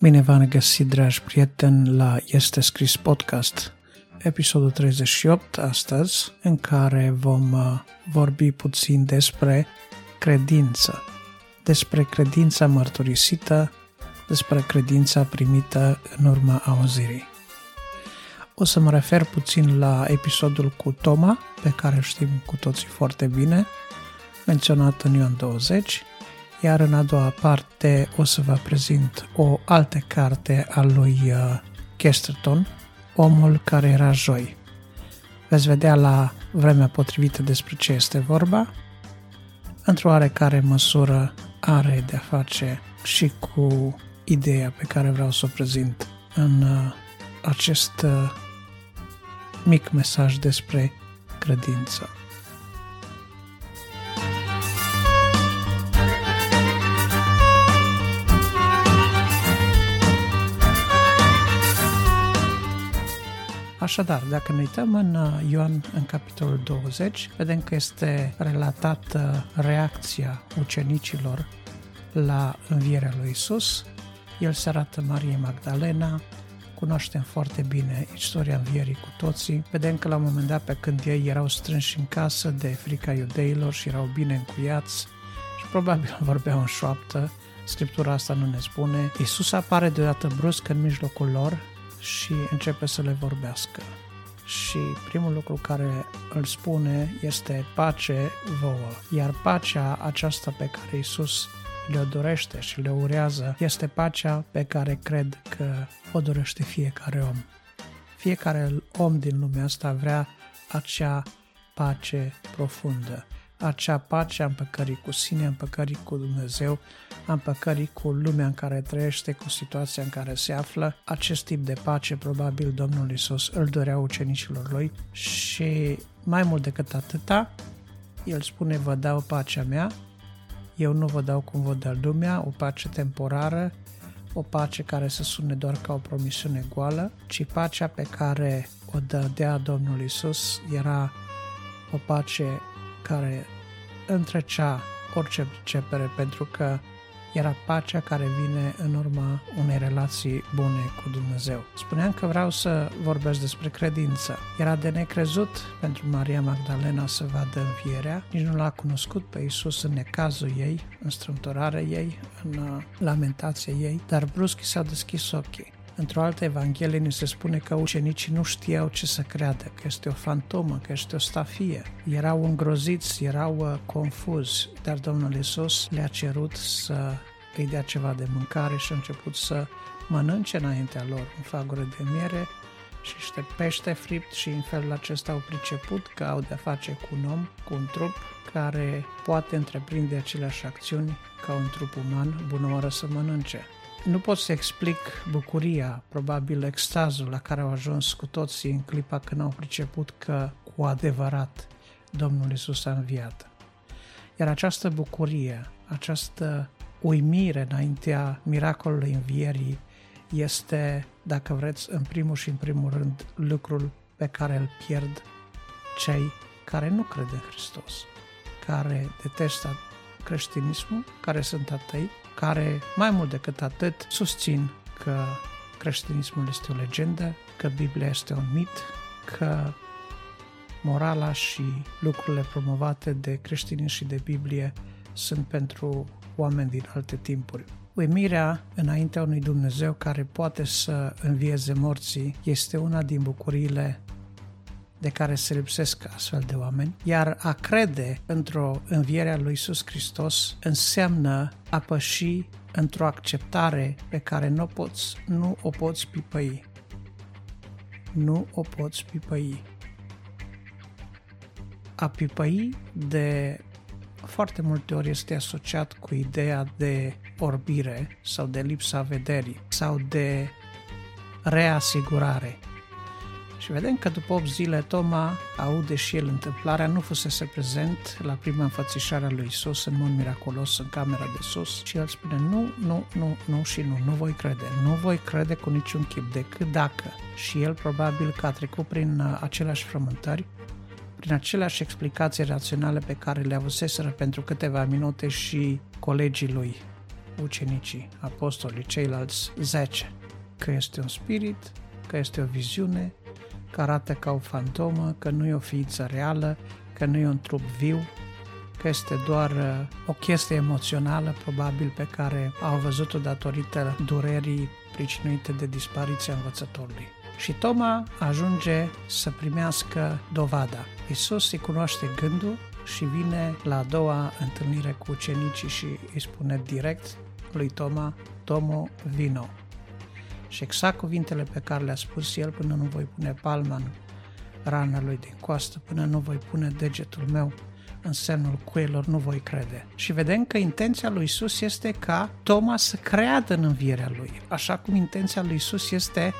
Bine v-am găsit, dragi prieteni, la Este Scris Podcast, episodul 38 astăzi, în care vom uh, vorbi puțin despre credință, despre credința mărturisită, despre credința primită în urma auzirii. O să mă refer puțin la episodul cu Toma, pe care îl știm cu toții foarte bine, menționat în Ioan 20, iar în a doua parte o să vă prezint o altă carte a lui uh, Chesterton, Omul care era joi. Veți vedea la vremea potrivită despre ce este vorba. Într-o oarecare măsură are de-a face și cu ideea pe care vreau să o prezint în uh, acest uh, mic mesaj despre credință. Așadar, dacă ne uităm în uh, Ioan, în capitolul 20, vedem că este relatată reacția ucenicilor la învierea lui Isus. El se arată Marie Magdalena, cunoaștem foarte bine istoria învierii cu toții. Vedem că la un moment dat, pe când ei erau strânși în casă de frica iudeilor și erau bine încuiați și probabil vorbeau în șoaptă, Scriptura asta nu ne spune. Isus apare deodată brusc în mijlocul lor și începe să le vorbească. Și primul lucru care îl spune este pace vouă. Iar pacea aceasta pe care Isus le-o dorește și le urează este pacea pe care cred că o dorește fiecare om. Fiecare om din lumea asta vrea acea pace profundă, acea pace a împăcării cu sine, a împăcării cu Dumnezeu, a împăcării cu lumea în care trăiește, cu situația în care se află. Acest tip de pace, probabil, Domnul Isus îl dorea ucenicilor lui și mai mult decât atâta, el spune, vă dau pacea mea, eu nu vă dau cum vă dă lumea, o pace temporară, o pace care să sune doar ca o promisiune goală, ci pacea pe care o dădea Domnul Isus era o pace care întrecea orice pricepere pentru că era pacea care vine în urma unei relații bune cu Dumnezeu. Spuneam că vreau să vorbesc despre credință. Era de necrezut pentru Maria Magdalena să vadă învierea, nici nu l-a cunoscut pe Isus în necazul ei, în strâmtorarea ei, în uh, lamentația ei, dar brusc s-au deschis ochii. Într-o altă evanghelie ni se spune că ucenicii nu știau ce să creadă, că este o fantomă, că este o stafie. Erau îngroziți, erau uh, confuzi, dar Domnul Isus le-a cerut să îi dea ceva de mâncare și a început să mănânce înaintea lor un fagure de miere și niște pește fript și în felul acesta au priceput că au de-a face cu un om, cu un trup care poate întreprinde aceleași acțiuni ca un trup uman, bună oară să mănânce. Nu pot să explic bucuria, probabil extazul la care au ajuns cu toții în clipa când au priceput că cu adevărat Domnul Isus a înviat. Iar această bucurie, această uimire înaintea miracolului învierii este, dacă vreți, în primul și în primul rând, lucrul pe care îl pierd cei care nu cred în Hristos, care detestă creștinismul, care sunt atei, care, mai mult decât atât, susțin că creștinismul este o legendă, că Biblia este un mit, că morala și lucrurile promovate de creștinism și de Biblie sunt pentru oameni din alte timpuri. Uimirea înaintea unui Dumnezeu care poate să învieze morții este una din bucuriile de care se lipsesc astfel de oameni, iar a crede într-o înviere a lui Iisus Hristos înseamnă a păși într-o acceptare pe care nu, poți, nu o poți pipăi. Nu o poți pipăi. A pipăi de foarte multe ori este asociat cu ideea de orbire sau de lipsa vederii sau de reasigurare. Și vedem că după 8 zile Toma aude și el întâmplarea, nu fusese prezent la prima înfățișare a lui Isus în mod miraculos în camera de sus. Și el spune nu, nu, nu, nu și nu, nu voi crede, nu voi crede cu niciun chip decât dacă. Și el probabil că a trecut prin uh, aceleași frământări, prin aceleași explicații raționale pe care le avuseseră pentru câteva minute și colegii lui ucenicii, apostolii, ceilalți zece, că este un spirit, că este o viziune, că arată ca o fantomă, că nu e o ființă reală, că nu e un trup viu, că este doar uh, o chestie emoțională, probabil, pe care au văzut-o datorită durerii pricinuite de dispariția învățătorului. Și Toma ajunge să primească dovada. Isus îi cunoaște gândul și vine la a doua întâlnire cu ucenicii și îi spune direct lui Toma, Tomo, vino. Și exact cuvintele pe care le-a spus el până nu voi pune palma în rana lui din coastă, până nu voi pune degetul meu în semnul cuielor, nu voi crede. Și vedem că intenția lui Isus este ca Toma să creadă în învierea lui, așa cum intenția lui Isus este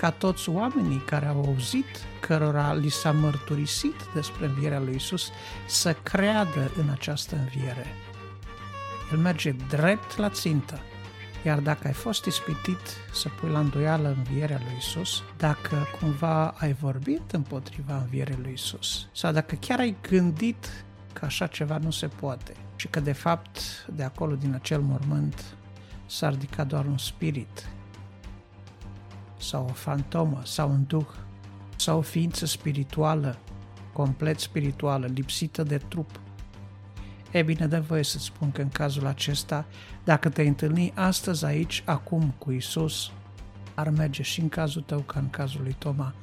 ca toți oamenii care au auzit, cărora li s-a mărturisit despre învierea lui Isus, să creadă în această înviere. El merge drept la țintă. Iar dacă ai fost ispitit să pui la îndoială învierea lui Isus, dacă cumva ai vorbit împotriva învierii lui Isus, sau dacă chiar ai gândit că așa ceva nu se poate și că de fapt de acolo din acel mormânt s-a ridicat doar un spirit sau o fantomă sau un duh sau o ființă spirituală, complet spirituală, lipsită de trup. E bine, dă voie să-ți spun că în cazul acesta, dacă te întâlni astăzi aici, acum cu Isus, ar merge și în cazul tău ca în cazul lui Toma,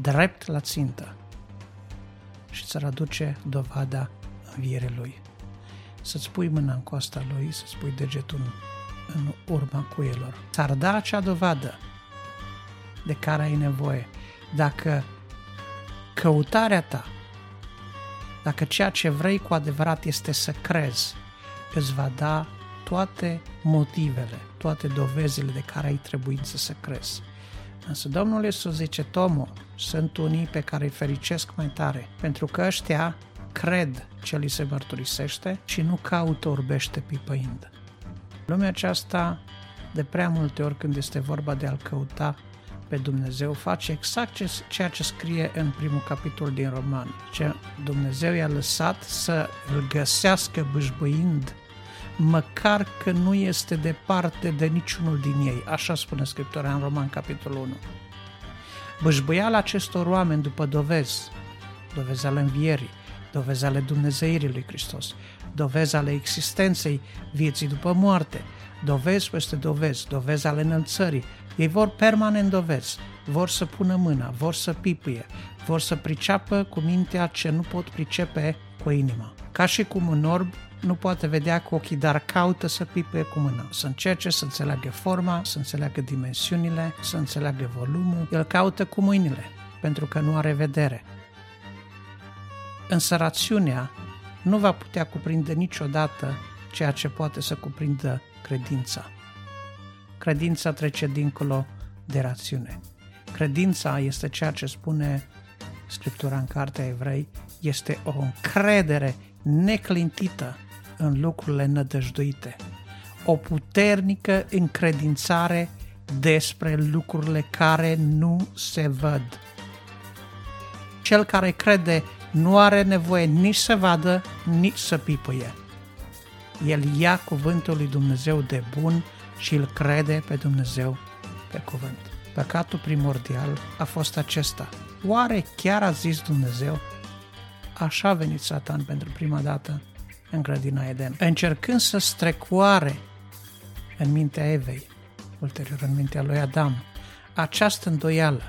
drept la țintă și ți-ar aduce dovada învierii lui. Să-ți pui mâna în coasta lui, să-ți pui degetul în urma cuielor. Ți-ar da acea dovadă de care ai nevoie. Dacă căutarea ta, dacă ceea ce vrei cu adevărat este să crezi, îți va da toate motivele, toate dovezile de care ai trebuință să crezi. Însă Domnul Iisus zice, Tomo, sunt unii pe care îi fericesc mai tare, pentru că ăștia cred ce li se mărturisește și nu caută orbește pipăind. Lumea aceasta, de prea multe ori când este vorba de a-L căuta pe Dumnezeu, face exact ceea ce scrie în primul capitol din Roman. Ce Dumnezeu i-a lăsat să îl găsească bâșbâind măcar că nu este departe de niciunul din ei. Așa spune Scriptura în Roman, capitolul 1. Bâșbâiala acestor oameni după dovezi, dovezi ale învierii, dovezi ale Dumnezeirii lui Hristos, dovezi ale existenței vieții după moarte, dovezi peste dovezi, dovezi ale înălțării. Ei vor permanent dovezi, vor să pună mâna, vor să pipuie, vor să priceapă cu mintea ce nu pot pricepe cu inima. Ca și cum un orb nu poate vedea cu ochii, dar caută să pipe cu mâna, să încerce să înțeleagă forma, să înțeleagă dimensiunile, să înțeleagă volumul. El caută cu mâinile, pentru că nu are vedere. Însă rațiunea nu va putea cuprinde niciodată ceea ce poate să cuprindă credința. Credința trece dincolo de rațiune. Credința este ceea ce spune Scriptura în Cartea Evrei, este o încredere neclintită în lucrurile nădăjduite, o puternică încredințare despre lucrurile care nu se văd. Cel care crede nu are nevoie nici să vadă, nici să pipăie. El ia cuvântul lui Dumnezeu de bun și îl crede pe Dumnezeu pe cuvânt. Păcatul primordial a fost acesta. Oare chiar a zis Dumnezeu? Așa a venit Satan pentru prima dată în grădina Eden, încercând să strecoare în mintea Evei, ulterior în mintea lui Adam, această îndoială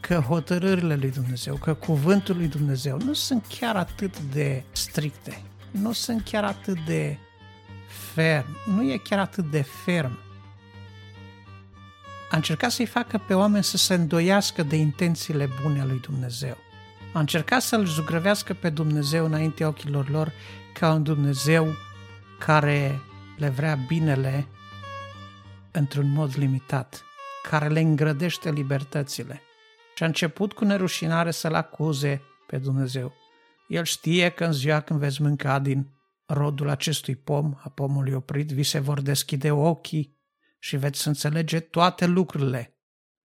că hotărârile lui Dumnezeu, că cuvântul lui Dumnezeu nu sunt chiar atât de stricte, nu sunt chiar atât de ferm, nu e chiar atât de ferm. A încercat să-i facă pe oameni să se îndoiască de intențiile bune ale lui Dumnezeu. A încercat să-L zugrăvească pe Dumnezeu înaintea ochilor lor ca un Dumnezeu care le vrea binele într-un mod limitat, care le îngrădește libertățile. Și a început cu nerușinare să-L acuze pe Dumnezeu. El știe că în ziua când veți mânca din rodul acestui pom, a pomului oprit, vi se vor deschide ochii și veți înțelege toate lucrurile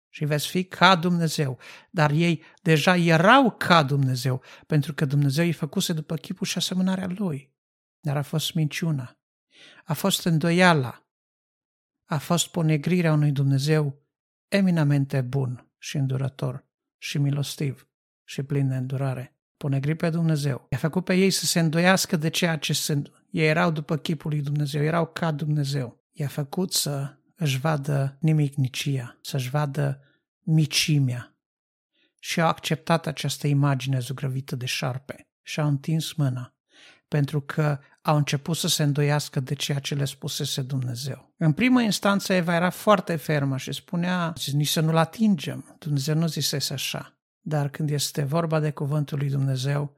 și veți fi ca Dumnezeu. Dar ei deja erau ca Dumnezeu, pentru că Dumnezeu îi făcuse după chipul și asemănarea Lui. Dar a fost minciuna, a fost îndoiala, a fost ponegrirea unui Dumnezeu eminamente bun și îndurător și milostiv și plin de îndurare. Ponegri pe Dumnezeu. I-a făcut pe ei să se îndoiască de ceea ce sunt. Ei erau după chipul lui Dumnezeu, erau ca Dumnezeu. I-a făcut să își vadă nimicnicia, să-și vadă micimea. Și au acceptat această imagine zugrăvită de șarpe și au întins mâna, pentru că au început să se îndoiască de ceea ce le spusese Dumnezeu. În primă instanță Eva era foarte fermă și spunea nici să nu-l atingem. Dumnezeu nu zisese așa. Dar când este vorba de cuvântul lui Dumnezeu,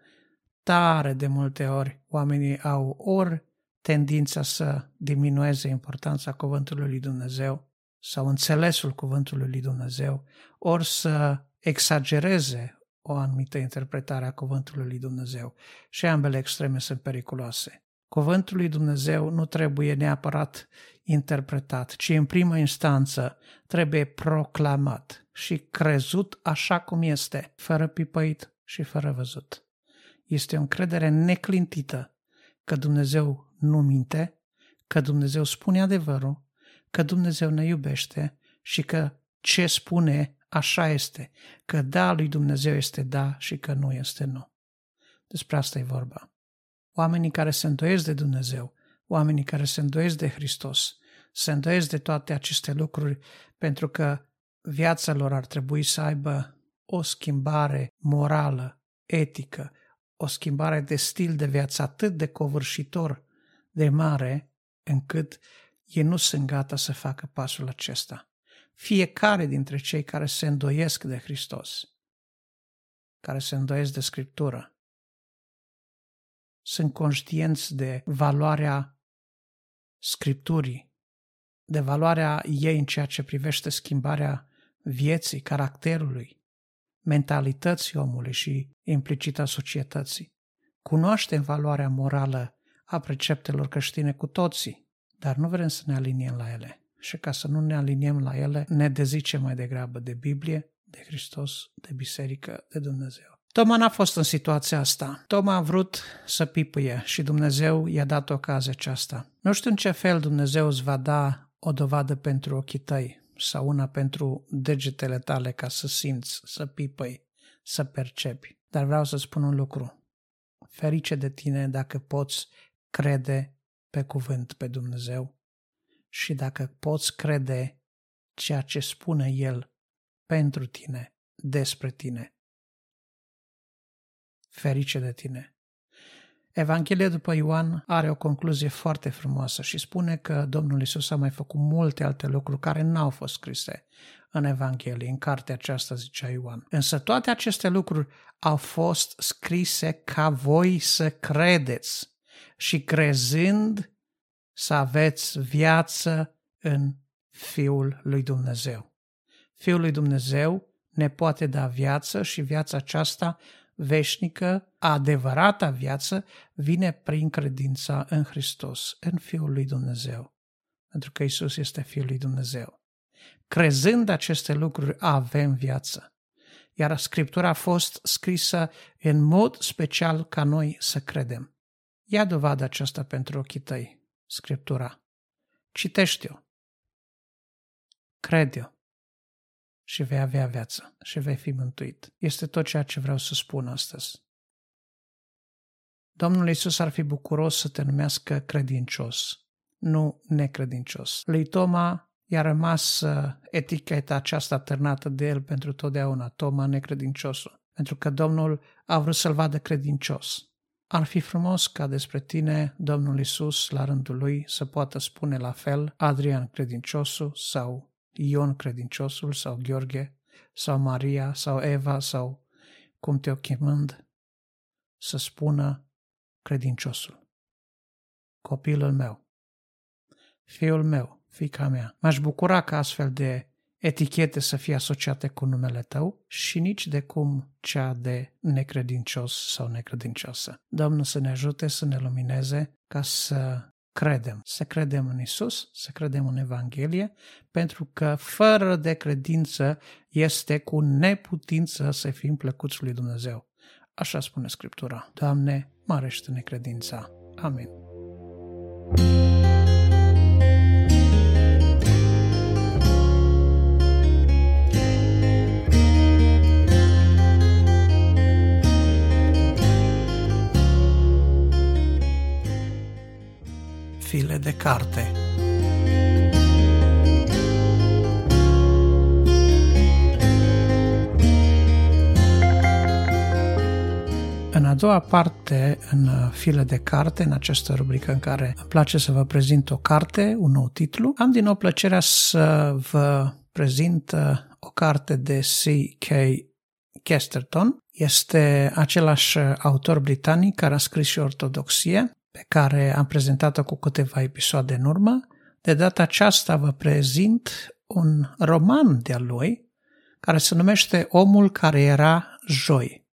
tare de multe ori oamenii au ori tendința să diminueze importanța cuvântului lui Dumnezeu sau înțelesul cuvântului lui Dumnezeu, ori să exagereze o anumită interpretare a cuvântului lui Dumnezeu. Și ambele extreme sunt periculoase. Cuvântul lui Dumnezeu nu trebuie neapărat interpretat, ci în primă instanță trebuie proclamat și crezut așa cum este, fără pipăit și fără văzut. Este o încredere neclintită că Dumnezeu nu minte, că Dumnezeu spune adevărul, că Dumnezeu ne iubește și că ce spune așa este, că da lui Dumnezeu este da și că nu este nu. Despre asta e vorba. Oamenii care se îndoiesc de Dumnezeu, oamenii care se îndoiesc de Hristos, se îndoiesc de toate aceste lucruri pentru că viața lor ar trebui să aibă o schimbare morală, etică, o schimbare de stil de viață atât de covârșitor, de mare, încât ei nu sunt gata să facă pasul acesta. Fiecare dintre cei care se îndoiesc de Hristos, care se îndoiesc de Scriptură, sunt conștienți de valoarea Scripturii, de valoarea ei în ceea ce privește schimbarea vieții, caracterului, mentalității omului și implicit a societății. Cunoaștem valoarea morală a preceptelor creștine cu toții, dar nu vrem să ne aliniem la ele. Și ca să nu ne aliniem la ele, ne dezicem mai degrabă de Biblie, de Hristos, de Biserică, de Dumnezeu. Toma n-a fost în situația asta. Toma a vrut să pipăie și Dumnezeu i-a dat ocazia aceasta. Nu știu în ce fel Dumnezeu îți va da o dovadă pentru ochii tăi sau una pentru degetele tale ca să simți, să pipăi, să percepi. Dar vreau să spun un lucru. Ferice de tine dacă poți crede pe cuvânt pe Dumnezeu și dacă poți crede ceea ce spune El pentru tine, despre tine ferice de tine. Evanghelia după Ioan are o concluzie foarte frumoasă și spune că Domnul Isus a mai făcut multe alte lucruri care n-au fost scrise în Evanghelie, în cartea aceasta, zicea Ioan. Însă toate aceste lucruri au fost scrise ca voi să credeți și crezând să aveți viață în Fiul lui Dumnezeu. Fiul lui Dumnezeu ne poate da viață și viața aceasta veșnică, adevărata viață, vine prin credința în Hristos, în Fiul lui Dumnezeu. Pentru că Isus este Fiul lui Dumnezeu. Crezând aceste lucruri, avem viață. Iar Scriptura a fost scrisă în mod special ca noi să credem. Ia dovadă aceasta pentru ochii tăi, Scriptura. Citește-o. Crede-o și vei avea viață și vei fi mântuit. Este tot ceea ce vreau să spun astăzi. Domnul Iisus ar fi bucuros să te numească credincios, nu necredincios. Lui Toma i-a rămas uh, eticheta aceasta târnată de el pentru totdeauna, Toma necredinciosul, pentru că Domnul a vrut să-l vadă credincios. Ar fi frumos ca despre tine Domnul Isus, la rândul lui, să poată spune la fel Adrian credinciosul sau Ion credinciosul sau Gheorghe sau Maria sau Eva sau cum te-o chemând, să spună credinciosul. Copilul meu, fiul meu, fica mea. M-aș bucura ca astfel de etichete să fie asociate cu numele tău și nici de cum cea de necredincios sau necredincioasă. Domnul să ne ajute să ne lumineze ca să credem. Să credem în Isus, să credem în Evanghelie, pentru că fără de credință este cu neputință să fim plăcuți lui Dumnezeu. Așa spune Scriptura. Doamne, mărește necredința. Amin. File de carte. În a doua parte, în file de carte, în această rubrică în care îmi place să vă prezint o carte, un nou titlu, am din nou plăcerea să vă prezint uh, o carte de C.K. Kesterton. Este același autor britanic care a scris și Ortodoxie, pe care am prezentat-o cu câteva episoade în urmă. De data aceasta vă prezint un roman de-al lui care se numește Omul care era joi.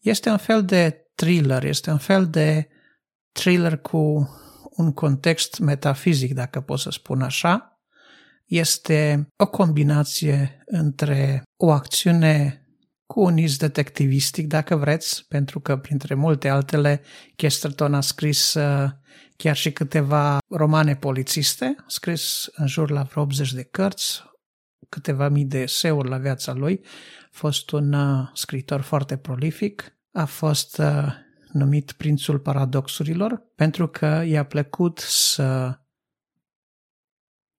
Este un fel de thriller, este un fel de thriller cu un context metafizic, dacă pot să spun așa. Este o combinație între o acțiune cu un iz detectivistic, dacă vreți, pentru că, printre multe altele, Chesterton a scris uh, chiar și câteva romane polițiste, a scris în jur la vreo 80 de cărți, câteva mii de eseuri la viața lui, a fost un uh, scriitor foarte prolific, a fost uh, numit prințul paradoxurilor pentru că i-a plăcut să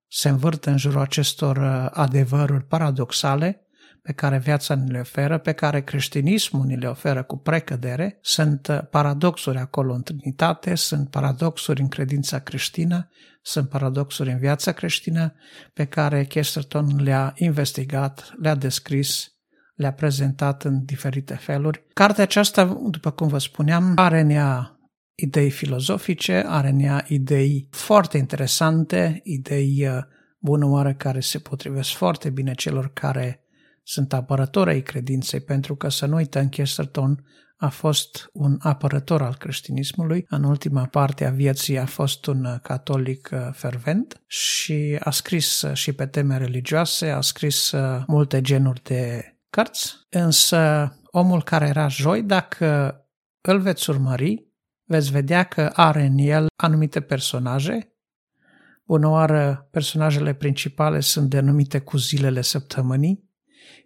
se învârtă în jurul acestor adevăruri paradoxale pe care viața ni le oferă, pe care creștinismul ni le oferă cu precădere, sunt uh, paradoxuri acolo în Trinitate, sunt paradoxuri în credința creștină, sunt paradoxuri în viața creștină pe care Chesterton le-a investigat, le-a descris, le-a prezentat în diferite feluri. Cartea aceasta, după cum vă spuneam, are în ea idei filozofice, are în ea idei foarte interesante, idei uh, bună oară care se potrivesc foarte bine celor care sunt apărători ai credinței, pentru că să nu uităm, Chesterton a fost un apărător al creștinismului. În ultima parte a vieții a fost un catolic uh, fervent și a scris uh, și pe teme religioase, a scris uh, multe genuri de cărți, însă omul care era joi, dacă îl veți urmări, veți vedea că are în el anumite personaje. Bună oară, personajele principale sunt denumite cu zilele săptămânii,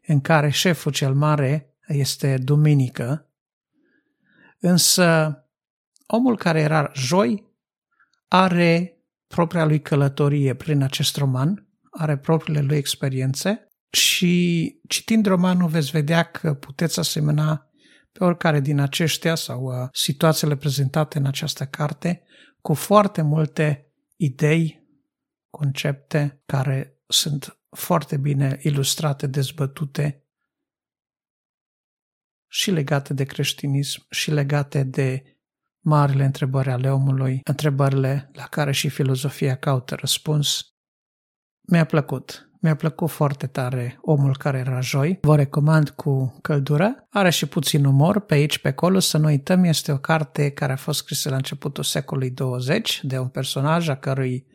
în care șeful cel mare este duminică, însă omul care era joi are propria lui călătorie prin acest roman, are propriile lui experiențe și citind romanul veți vedea că puteți asemăna pe oricare din aceștia sau uh, situațiile prezentate în această carte cu foarte multe idei, concepte care sunt foarte bine ilustrate, dezbătute și legate de creștinism și legate de marile întrebări ale omului, întrebările la care și filozofia caută răspuns. Mi-a plăcut. Mi-a plăcut foarte tare Omul care era joi. Vă recomand cu căldură. Are și puțin umor pe aici, pe acolo. Să nu uităm, este o carte care a fost scrisă la începutul secolului 20 de un personaj a cărui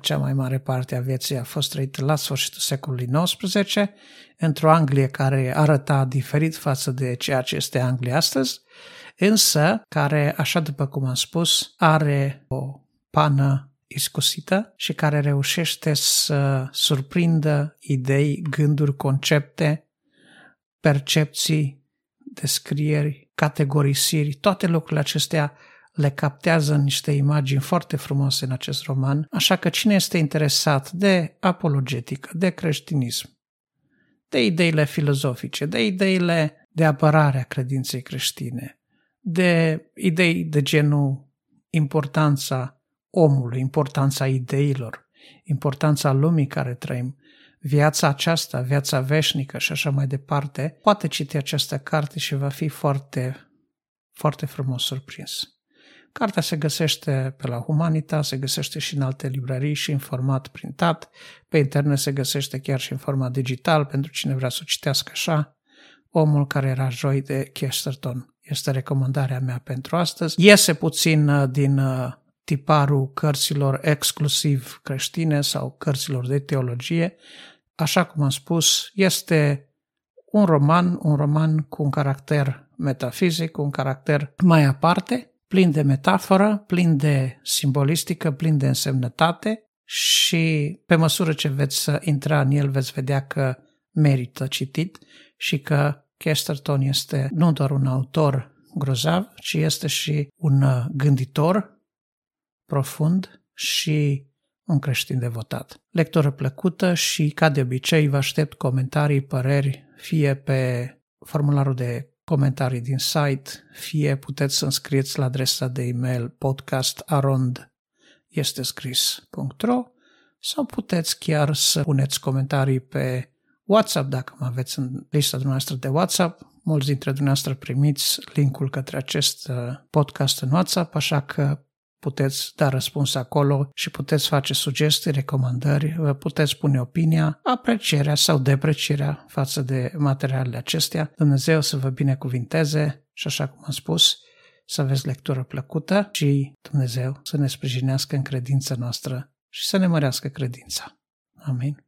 cea mai mare parte a vieții a fost trăită la sfârșitul secolului XIX, într-o Anglie care arăta diferit față de ceea ce este Anglia astăzi, însă care, așa după cum am spus, are o pană iscusită și care reușește să surprindă idei, gânduri, concepte, percepții, descrieri, categorisiri, toate lucrurile acestea le captează în niște imagini foarte frumoase în acest roman, așa că cine este interesat de apologetică, de creștinism, de ideile filozofice, de ideile de apărare a credinței creștine, de idei de genul importanța omului, importanța ideilor, importanța lumii care trăim, viața aceasta, viața veșnică și așa mai departe, poate citi această carte și va fi foarte, foarte frumos surprins. Cartea se găsește pe la Humanita, se găsește și în alte librării și în format printat. Pe internet se găsește chiar și în format digital pentru cine vrea să o citească așa. Omul care era joi de Chesterton este recomandarea mea pentru astăzi. Iese puțin uh, din uh, tiparul cărților exclusiv creștine sau cărților de teologie. Așa cum am spus, este un roman, un roman cu un caracter metafizic, cu un caracter mai aparte, plin de metaforă, plin de simbolistică, plin de însemnătate și pe măsură ce veți intra în el veți vedea că merită citit și că Chesterton este nu doar un autor grozav, ci este și un gânditor profund și un creștin devotat. Lectură plăcută și, ca de obicei, vă aștept comentarii, păreri, fie pe formularul de comentarii din site, fie puteți să înscrieți la adresa de e-mail podcastarond este scris.ro sau puteți chiar să puneți comentarii pe WhatsApp dacă mă aveți în lista dumneavoastră de WhatsApp. Mulți dintre dumneavoastră primiți linkul către acest uh, podcast în WhatsApp, așa că puteți da răspuns acolo și puteți face sugestii, recomandări, vă puteți pune opinia, aprecierea sau deprecierea față de materialele acestea. Dumnezeu să vă binecuvinteze și așa cum am spus, să aveți lectură plăcută și Dumnezeu să ne sprijinească în credința noastră și să ne mărească credința. Amin.